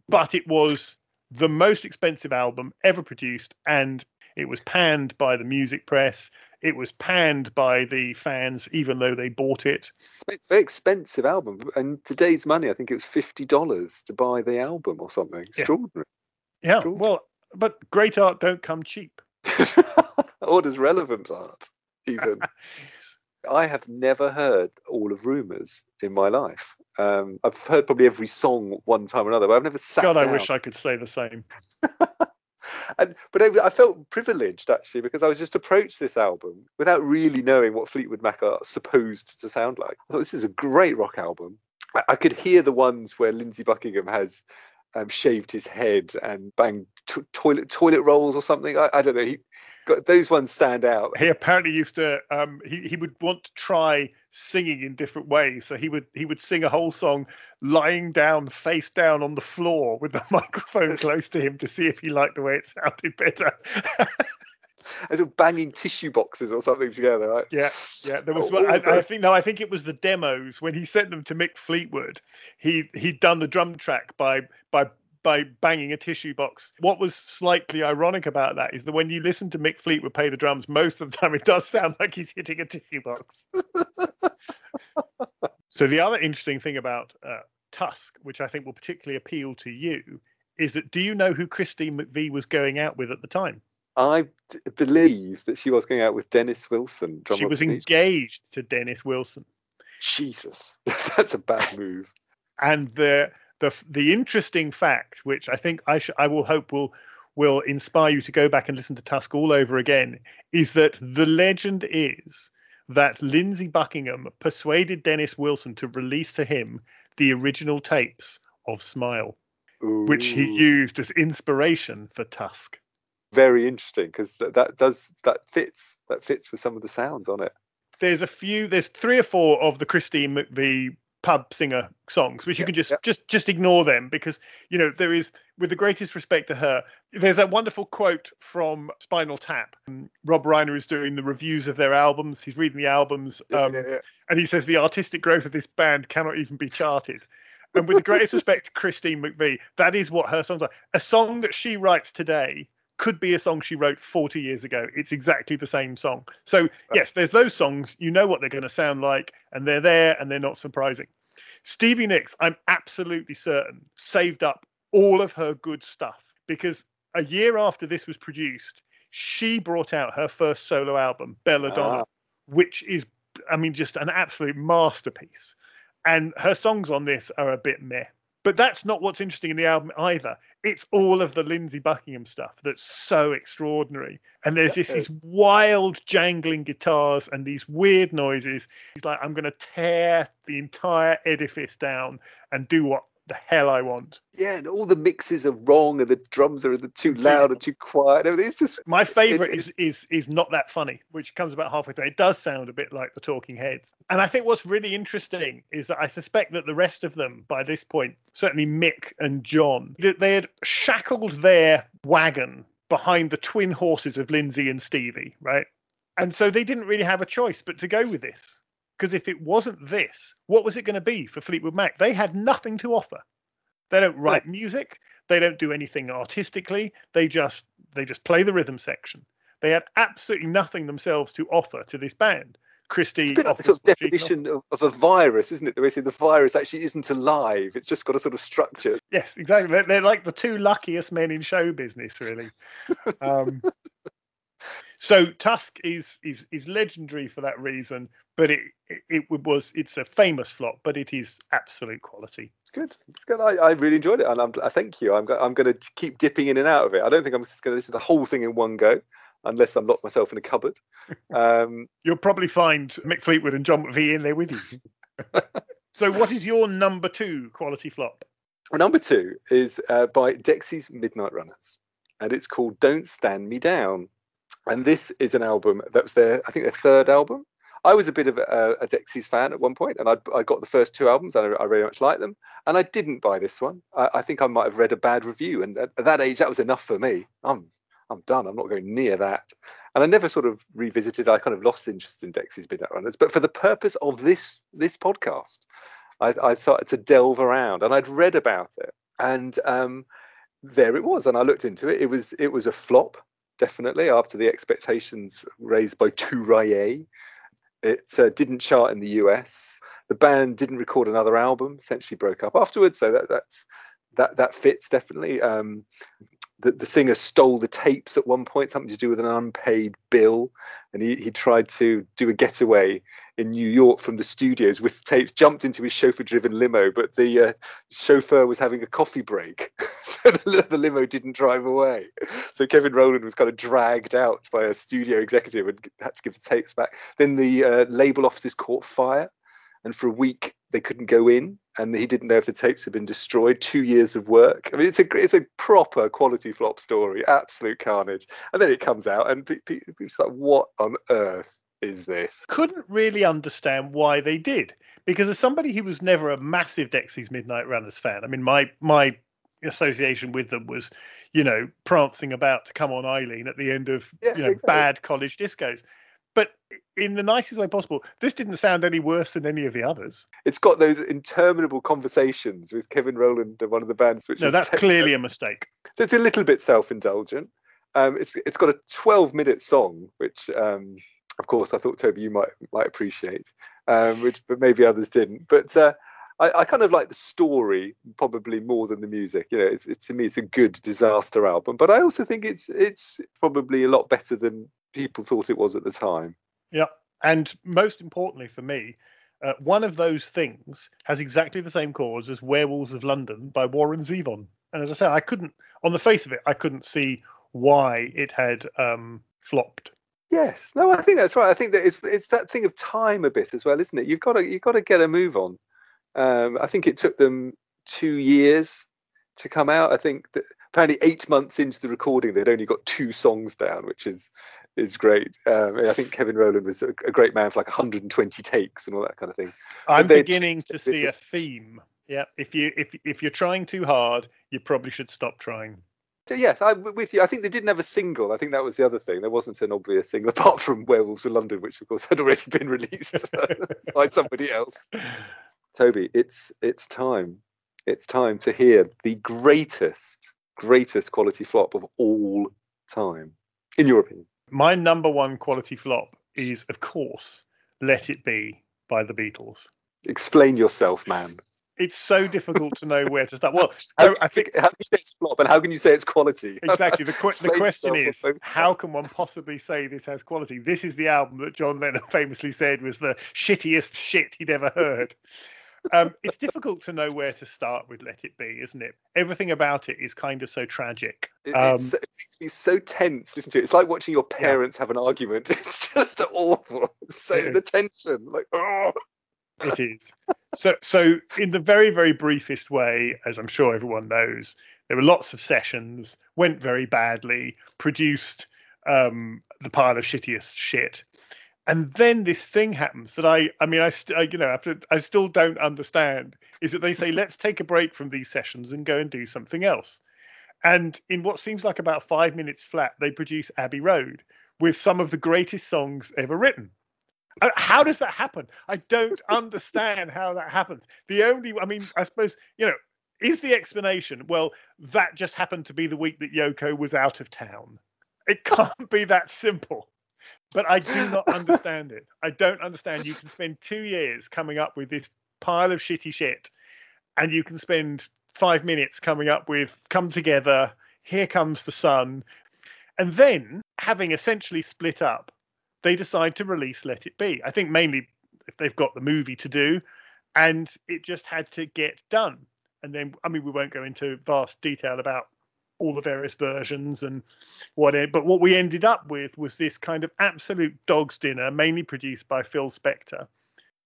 But it was the most expensive album ever produced, and it was panned by the music press. It was panned by the fans, even though they bought it. It's a very expensive album, and today's money, I think it was fifty dollars to buy the album or something. Extraordinary. Yeah. yeah. Well, but great art don't come cheap. or does relevant art, even. I have never heard all of Rumours in my life. Um, I've heard probably every song one time or another, but I've never sat. God, down. I wish I could say the same. and but I, I, felt privileged actually because I was just approached this album without really knowing what Fleetwood Mac are supposed to sound like. I thought this is a great rock album. I, I could hear the ones where Lindsey Buckingham has um, shaved his head and banged t- toilet toilet rolls or something. I, I don't know. He, those ones stand out. He apparently used to. Um, he he would want to try singing in different ways. So he would he would sing a whole song lying down, face down on the floor with the microphone close to him to see if he liked the way it sounded better. and banging tissue boxes or something together. Right? Yeah, yeah. There was. Oh, I, I, think no. I think it was the demos when he sent them to Mick Fleetwood. He he'd done the drum track by by by banging a tissue box. What was slightly ironic about that is that when you listen to Mick Fleetwood play the drums, most of the time it does sound like he's hitting a tissue box. so the other interesting thing about uh, Tusk, which I think will particularly appeal to you, is that do you know who Christine McVie was going out with at the time? I d- believe that she was going out with Dennis Wilson. She was engaged to Dennis Wilson. Jesus, that's a bad move. And the the the interesting fact, which I think I sh- I will hope will will inspire you to go back and listen to Tusk all over again, is that the legend is that Lindsey Buckingham persuaded Dennis Wilson to release to him the original tapes of Smile, Ooh. which he used as inspiration for Tusk. Very interesting because that, that does that fits that fits with some of the sounds on it. There's a few. There's three or four of the Christine McVie pub singer songs, which yeah, you can just yeah. just just ignore them because you know there is, with the greatest respect to her, there's a wonderful quote from Spinal Tap. Um, Rob Reiner is doing the reviews of their albums. He's reading the albums, um, yeah, and he says the artistic growth of this band cannot even be charted. And with the greatest respect to Christine McVie, that is what her songs are. A song that she writes today could be a song she wrote 40 years ago. It's exactly the same song. So, yes, there's those songs. You know what they're going to sound like, and they're there and they're not surprising. Stevie Nicks, I'm absolutely certain, saved up all of her good stuff because a year after this was produced, she brought out her first solo album, Belladonna, ah. which is, I mean, just an absolute masterpiece. And her songs on this are a bit meh. But that's not what's interesting in the album either. It's all of the Lindsey Buckingham stuff that's so extraordinary. And there's this, these wild jangling guitars and these weird noises. He's like, I'm going to tear the entire edifice down and do what the hell I want. Yeah, and all the mixes are wrong, and the drums are either too loud or too quiet. It's just my favorite it, is is is not that funny, which comes about halfway through. It does sound a bit like the Talking Heads, and I think what's really interesting is that I suspect that the rest of them, by this point, certainly Mick and John, that they had shackled their wagon behind the twin horses of Lindsey and Stevie, right? And so they didn't really have a choice but to go with this. Because if it wasn't this, what was it going to be for Fleetwood Mac? They had nothing to offer. They don't write right. music. They don't do anything artistically. They just they just play the rhythm section. They had absolutely nothing themselves to offer to this band. Christie, it's a like sort of definition of, of, a virus, isn't it? The way the virus actually isn't alive; it's just got a sort of structure. Yes, exactly. They're, they're like the two luckiest men in show business, really. Um, so Tusk is is is legendary for that reason, but it, it, it was it's a famous flop, but it is absolute quality. It's good. It's good. I, I really enjoyed it, and I'm, I thank you. I'm I'm going to keep dipping in and out of it. I don't think I'm just going to listen to the whole thing in one go, unless I'm locked myself in a cupboard. Um, You'll probably find Mick Fleetwood and John McVie in there with you. so, what is your number two quality flop? Well, number two is uh, by Dexy's Midnight Runners, and it's called "Don't Stand Me Down." And this is an album that was their, I think, their third album. I was a bit of a, a Dexys fan at one point, and I, I got the first two albums, and I, I very much liked them. And I didn't buy this one. I, I, think I might have read a bad review, and at, at that age, that was enough for me. I'm I'm done. I'm not going near that. And I never sort of revisited. I kind of lost interest in Dexys Midnight Runners. But for the purpose of this this podcast, I, I started to delve around, and I'd read about it, and um, there it was. And I looked into it. It was it was a flop definitely after the expectations raised by Two It uh, didn't chart in the US. The band didn't record another album. Essentially broke up afterwards. So that that's that that fits definitely. Um, the, the singer stole the tapes at one point, something to do with an unpaid bill, and he, he tried to do a getaway in New York from the studios with tapes. Jumped into his chauffeur-driven limo, but the uh, chauffeur was having a coffee break, so the, the, limo didn't drive away. So Kevin Rowland was kind of dragged out by a studio executive and had to give the tapes back. Then the uh, label offices caught fire, and for a week they couldn't go in and he didn't know if the tapes had been destroyed. Two years of work. I mean, it's a it's a proper quality flop story, absolute carnage. And then it comes out, and people like, "What on earth is this?" Couldn't really understand why they did, because as somebody who was never a massive Dexys Midnight Runners fan, I mean, my my association with them was, you know, prancing about to come on Eileen at the end of yeah, you know exactly. bad college discos in the nicest way possible. This didn't sound any worse than any of the others. It's got those interminable conversations with Kevin Rowland and one of the bands, which no, that's clearly a mistake. So it's a little bit self-indulgent. Um, it's it's got a 12-minute song, which um, of course I thought Toby you might might appreciate, um, which but maybe others didn't. But uh, I, I, kind of like the story probably more than the music. You know, it's, it's, to me it's a good disaster album, but I also think it's it's probably a lot better than people thought it was at the time. Yeah, and most importantly for me, uh, one of those things has exactly the same cause as Werewolves of London by Warren Zevon. And as I say, I couldn't, on the face of it, I couldn't see why it had um, flopped. Yes, no, I think that's right. I think that it's it's that thing of time a bit as well, isn't it? You've got to you've got to get a move on. Um, I think it took them two years to come out. I think that apparently eight months into the recording, they'd only got two songs down, which is is great. Um, I think Kevin Rowland was a, a, great man for like 120 takes and all that kind of thing. I'm beginning to see a theme. Yeah, if you if if you're trying too hard, you probably should stop trying. So yes, I'm with you. I think they didn't have a single. I think that was the other thing. There wasn't an obvious single apart from Werewolves of London, which of course had already been released by somebody else. Toby, it's it's time. It's time to hear the greatest, greatest quality flop of all time, in your opinion. My number one quality flop is, of course, Let It Be by the Beatles. Explain yourself, man. It's so difficult to know where to start. Well, how, I think how can you say it's flop, and how can you say it's quality? Exactly. The, qu- the question is, how can one possibly say this has quality? This is the album that John Lennon famously said was the shittiest shit he'd ever heard um, it's difficult to know where to start with Let It Be, isn't it? Everything about it is kind of so tragic. It, um, it makes me so tense. Listen to it. It's like watching your parents yeah. have an argument. It's just awful. So it the tension, like oh. It is. So, so in the very, very briefest way, as I'm sure everyone knows, there were lots of sessions, went very badly, produced um, the pile of shittiest shit and then this thing happens that I, I mean, I, st- you know, after, I still don't understand. Is that they say let's take a break from these sessions and go and do something else, and in what seems like about five minutes flat, they produce Abbey Road with some of the greatest songs ever written. Uh, how does that happen? I don't understand how that happens. The only, I mean, I suppose you know, is the explanation? Well, that just happened to be the week that Yoko was out of town. It can't be that simple but I do not understand it. I don't understand. You can spend two years coming up with this pile of shitty shit, and you can spend five minutes coming up with "Come Together," "Here Comes the Sun," and then having essentially split up, they decide to release "Let It Be." I think mainly if they've got the movie to do, and it just had to get done. And then, I mean, we won't go into vast detail about all the various versions and whatever. But what we ended up with was this kind of absolute dog's dinner, mainly produced by Phil Spector.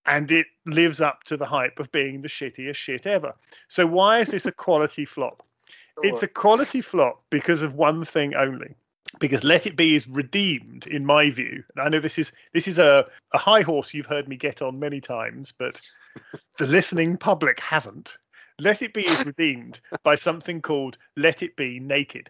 And it lives up to the hype of being the shittiest shit ever. So why is this a quality flop? It's a quality flop because of one thing only. Because Let It Be is redeemed, in my view. And I know this is this is a, a high horse you've heard me get on many times, but the listening public haven't. Let It Be is redeemed by something called Let It Be Naked.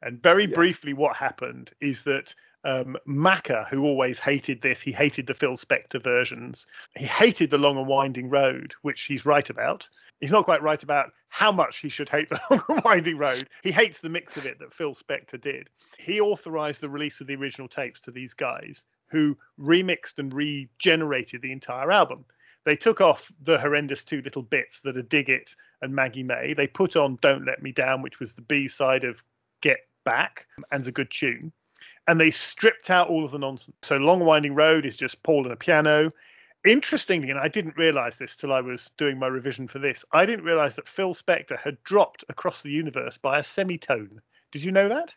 And very yes. briefly, what happened is that um, Macca, who always hated this, he hated the Phil Spector versions. He hated the Long and Winding Road, which he's right about. He's not quite right about how much he should hate the Long and Winding Road. He hates the mix of it that Phil Spector did. He authorized the release of the original tapes to these guys, who remixed and regenerated the entire album. They took off the horrendous two little bits that are Dig It and Maggie May. They put on Don't Let Me Down, which was the B side of Get Back and's a good tune. And they stripped out all of the nonsense. So Long Winding Road is just Paul and a piano. Interestingly, and I didn't realize this till I was doing my revision for this, I didn't realize that Phil Spector had dropped across the universe by a semitone. Did you know that?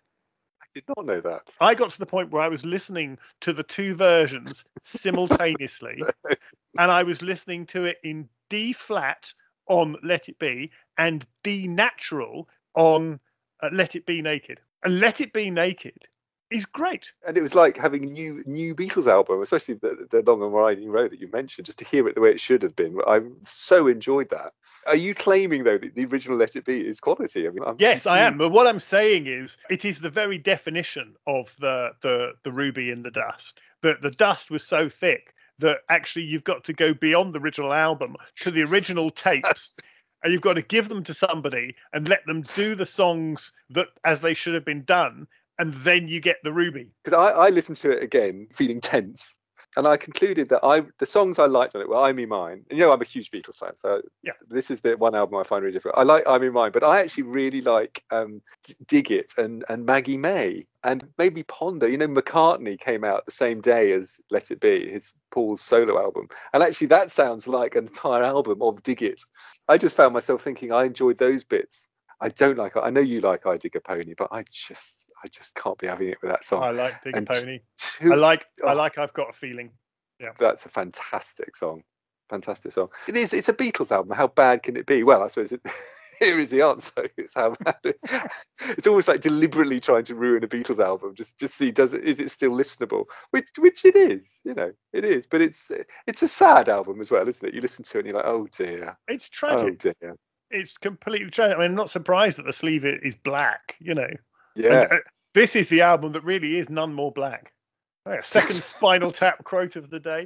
I did not know that. I got to the point where I was listening to the two versions simultaneously, and I was listening to it in D flat on Let It Be and D natural on uh, Let It Be Naked. And Let It Be Naked is great. And it was like having a new new Beatles album, especially the, the Long and Winding Road that you mentioned, just to hear it the way it should have been. I so enjoyed that. Are you claiming though that the original Let It Be is quality? I mean, I'm yes, I am. But what I'm saying is, it is the very definition of the the the ruby in the dust. That the dust was so thick that actually you've got to go beyond the original album to the original tapes. and you've got to give them to somebody and let them do the songs that as they should have been done and then you get the ruby because I, I listened to it again feeling tense and I concluded that I the songs I liked on it were "I Me Mine." And, you know, I'm a huge Beatles fan, so yeah. this is the one album I find really different. I like "I Me Mine," but I actually really like um, "Dig It" and and Maggie May, and maybe Ponder. You know, McCartney came out the same day as "Let It Be," his Paul's solo album, and actually that sounds like an entire album of "Dig It." I just found myself thinking I enjoyed those bits. I don't like. I know you like "I Dig a Pony," but I just I just can't be having it with that song. I like Dig a Pony. Two, I like oh, I like I've got a feeling. Yeah. That's a fantastic song. Fantastic song. It is it's a Beatles album. How bad can it be? Well, I suppose it, here is the answer. It's how bad it, it's almost like deliberately trying to ruin a Beatles album. Just just see does it is it still listenable? Which which it is, you know, it is. But it's it's a sad album as well, isn't it? You listen to it and you're like, oh dear. It's tragic. Oh dear. It's completely tragic. I mean, I'm not surprised that the sleeve is black, you know. Yeah. And, uh, this is the album that really is none more black. second Spinal Tap quote of the day.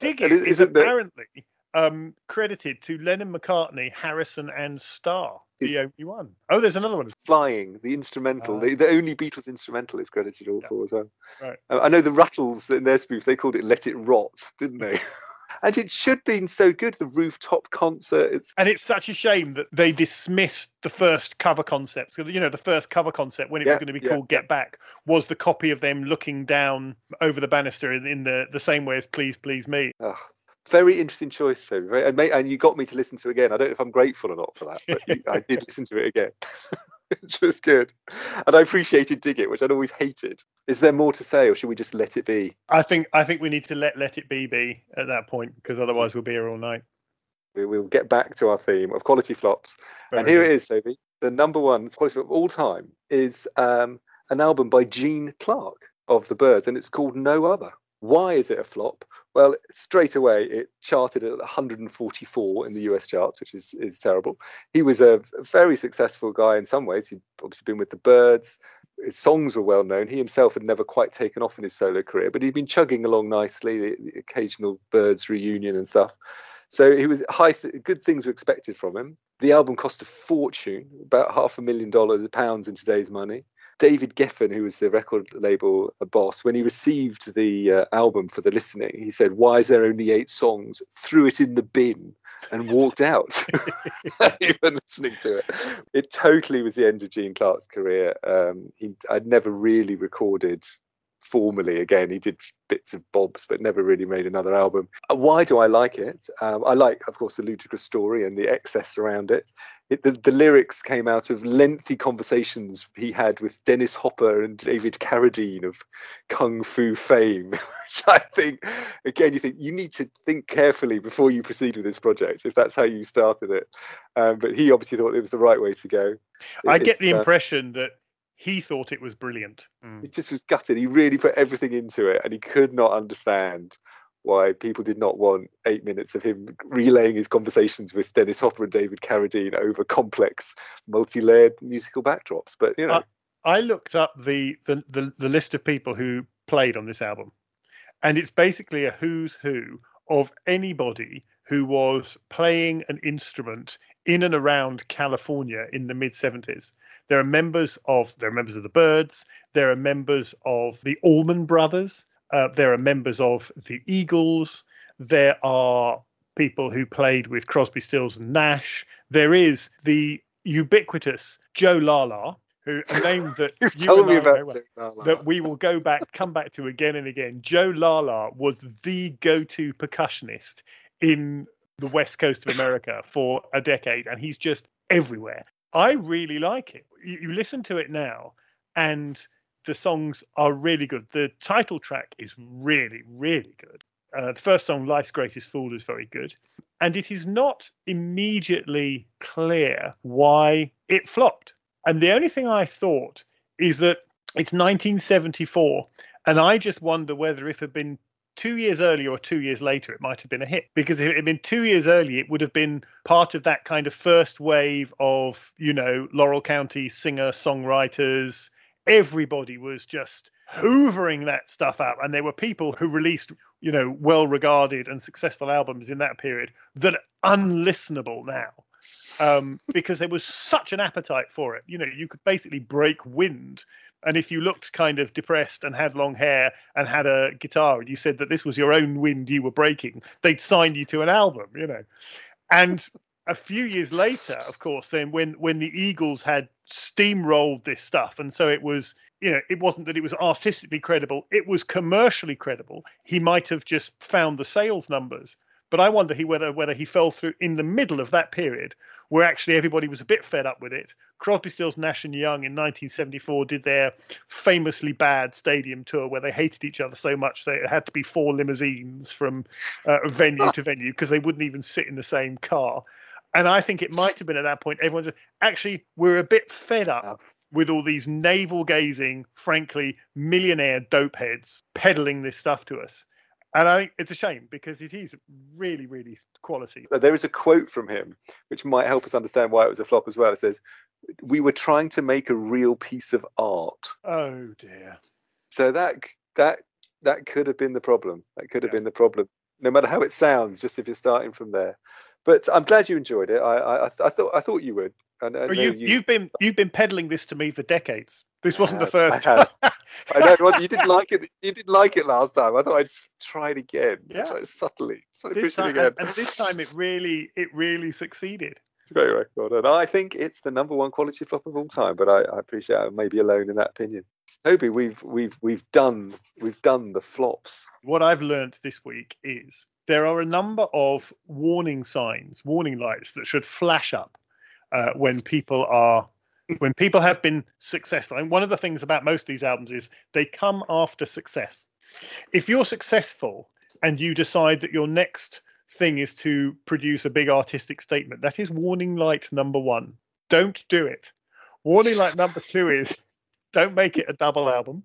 Dig It is apparently um, credited to Lennon, McCartney, Harrison, and Starr. The only one. Oh, there's another one. Flying, the instrumental, uh, the, the only Beatles instrumental is credited all yeah. for as well. Right. I know the Rutles in their spoof, they called it Let It Rot, didn't they? and it should be so good. The rooftop concert. And it's such a shame that they dismissed the first cover concept. So, you know, the first cover concept when it yeah, was going to be yeah, called Get Back was the copy of them looking down over the banister in, in the the same way as Please Please Me. Oh, very interesting choice. Right? And, mate, and you got me to listen to it again. I don't know if I'm grateful or not for that, but I did listen to it again. which was good. And I appreciated Dig It, which I'd always hated. Is there more to say, or should we just let it be? I think I think we need to let let it be be at that point because otherwise we'll be here all night. We will get back to our theme of quality flops, Very and here good. it is, Toby. The number one quality flop of all time is um, an album by Gene Clark of the Byrds, and it's called No Other. Why is it a flop? Well, straight away it charted at 144 in the US charts, which is is terrible. He was a very successful guy in some ways. He'd obviously been with the Byrds. His songs were well known. He himself had never quite taken off in his solo career, but he'd been chugging along nicely. The, the occasional Byrds reunion and stuff. So he was high. Th- good things were expected from him. The album cost a fortune, about half a million dollars pounds in today's money. David Geffen, who was the record label boss, when he received the uh, album for the listening, he said, "Why is there only eight songs?" Threw it in the bin and walked out, even listening to it. It totally was the end of Gene Clark's career. Um, he, I'd never really recorded formally again. He did bits of bobs, but never really made another album. Uh, why do I like it? Um, I like, of course, the ludicrous story and the excess around it. it the, the, lyrics came out of lengthy conversations he had with Dennis Hopper and David Carradine of Kung Fu fame, which I think, again, you think you need to think carefully before you proceed with this project, if that's how you started it. Um, but he obviously thought it was the right way to go. I get the uh, impression that he thought it was brilliant. Mm. He just was gutted. He really put everything into it, and he could not understand why people did not want eight minutes of him relaying his conversations with Dennis Hopper and David Carradine over complex, multi-layered musical backdrops. But you know, I, I looked up the, the the the list of people who played on this album, and it's basically a who's who of anybody who was playing an instrument in and around California in the mid 70s. There are members of there are members of the Byrds. There are members of the Allman Brothers. Uh, there are members of the Eagles. There are people who played with Crosby, Stills, and Nash. There is the ubiquitous Joe Lala, who a name that you told me about well, that we will go back, come back to again and again. Joe Lala was the go-to percussionist in the west coast of America for a decade, and he's just everywhere. I really like it. You, you listen to it now, and the songs are really good. The title track is really, really good. Uh, the first song, Life's Greatest Fool, is very good. And it is not immediately clear why it flopped. And the only thing I thought is that it's 1974. And I just wonder whether if it had been two years earlier or two years later, it might have been a hit. Because if it had been two years earlier, it would have been part of that kind of first wave of, you know, Laurel Canyon singer songwriters. Everybody was just hoovering that stuff up. And there were people who released, you know, well regarded and successful albums in that period that are unlistenable now um, because there was such an appetite for it. You know, you could basically break wind. And if you looked kind of depressed and had long hair and had a guitar and you said that this was your own wind you were breaking, they'd sign you to an album, you know. And a few years later, of course, then when when the Eagles had steamrolled this stuff, and so it was, you know, it wasn't that it was artistically credible, it was commercially credible. He might have just found the sales numbers. But I wonder he whether whether he fell through in the middle of that period where actually everybody was a bit fed up with it. Crosby, Stills, Nash and Young in 1974 did their famously bad stadium tour where they hated each other so much that it had to be four limousines from uh, venue to venue because they wouldn't even sit in the same car. And I think it might have been at that point everyone said, actually, we're a bit fed up with all these navel gazing, frankly, millionaire dope heads peddling this stuff to us. And I think it's a shame because it is really, really quality. There is a quote from him which might help us understand why it was a flop as well. It says, "We were trying to make a real piece of art." Oh dear. So that that that could have been the problem. That could have Yeah. been the problem. No matter how it sounds, just if you're starting from there. But I'm glad you enjoyed it. I I, I thought I thought you would. And, and Well, no, you, you, have been you've been peddling this to me for decades. This wasn't the have, first. I have. I know well, you didn't like it. You didn't like it last time. I thought I'd try it again. Yeah. Try it subtly. Try this time, again. and, and this time it really it really succeeded. It's a great record, and I think it's the number one quality flop of all time. But I, I appreciate I may be alone in that opinion. Toby, we've we've we've done we've done the flops. What I've learned this week is there are a number of warning signs, warning lights that should flash up uh, when people are when people have been successful. And one of the things about most of these albums is they come after success. If you're successful and you decide that your next thing is to produce a big artistic statement, that is warning light number one. Don't do it. Warning light number two is don't make it a double album.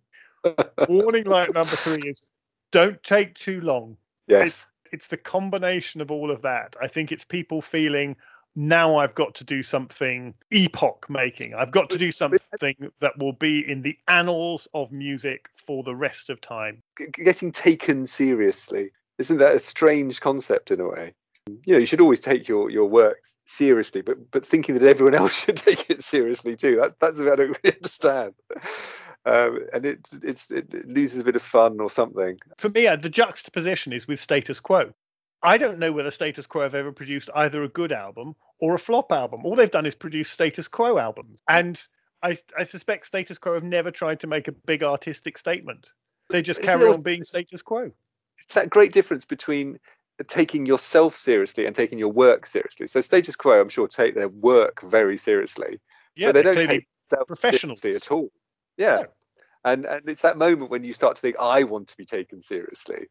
warning light number three is don't take too long Yes, it's the combination of all of that. I think it's people feeling now I've got to do something epoch making. I've got to do something that will be in the annals of music for the rest of time. G- getting taken seriously isn't that a strange concept in a way? You know, you should always take your your work seriously, but but thinking that everyone else should take it seriously too. That that's what I don't really understand. Um, and it it's it loses a bit of fun or something. For me, uh, the juxtaposition is with status quo. I don't know whether status quo have ever produced either a good album or a flop album. All they've done is produce status quo albums. And I, I suspect status quo have never tried to make a big artistic statement. They just Isn't carry on being status quo. It's that great difference between taking yourself seriously and taking your work seriously. So status quo, I'm sure, take their work very seriously, Yeah, but they don't take themselves professionals. seriously at all. Yeah. No. And and it's that moment when you start to think, I want to be taken seriously.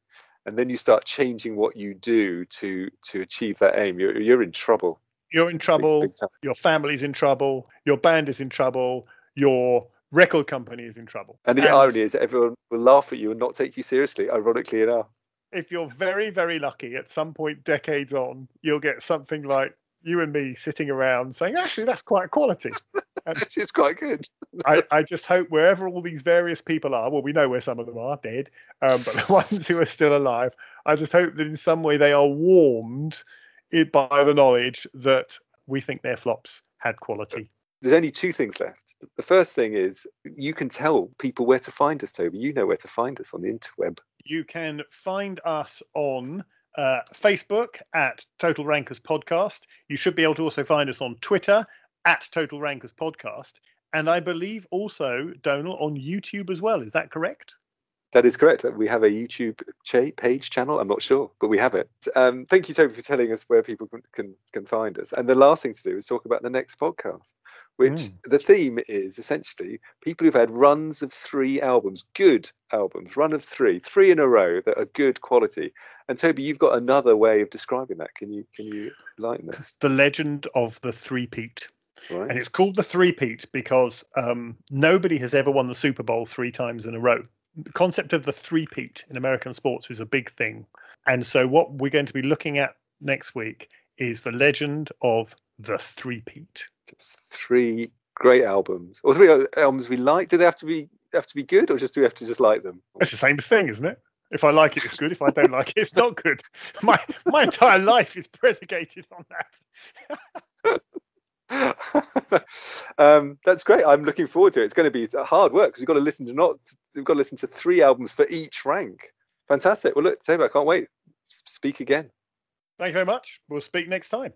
And then you start changing what you do to to achieve that aim. You're you're in trouble. you're in trouble. big time. your family's in trouble, your band is in trouble, your record company is in trouble. And the irony is that everyone will laugh at you and not take you seriously, ironically enough. if you're very, very lucky, at some point decades on, you'll get something like you and me sitting around saying, actually, that's quite quality. Which is quite good. I, I just hope wherever all these various people are, well, we know where some of them are dead, um, but the ones who are still alive, I just hope that in some way they are warmed by the knowledge that we think their flops had quality. There's only two things left. The first thing is you can tell people where to find us, Toby. You know where to find us on the interweb. You can find us on uh, Facebook at Total Rankers Podcast. You should be able to also find us on Twitter at Total Rankers Podcast. and I believe also Donal on YouTube as well. Is that correct? That is correct. We have a YouTube page channel. I'm not sure, but we have it. Um, thank you, Toby, for telling us where people can, can, can find us. And the last thing to do is talk about the next podcast, which mm. the theme is essentially people who've had runs of three albums, good albums, run of three, three in a row that are good quality. And Toby, you've got another way of describing that. Can you can you enlighten us? The legend of the three-peat. Right. And it's called the three-peat because um, nobody has ever won the Super Bowl three times in a row the concept of the three-peat in American sports is a big thing. And so what we're going to be looking at next week is the legend of the three-peat. Just three great albums, or three albums we like. Do they have to be have to be good, or just do we have to just like them? It's the same thing, isn't it? If I like it, it's good. If I don't like it, it's not good. My my entire life is predicated on that. um, that's great. I'm looking forward to it. It's going to be hard work because we've got to listen to not we've got to listen to three albums for each rank. Fantastic. Well, look, Toby, I can't wait. Speak again. Thank you very much. We'll speak next time.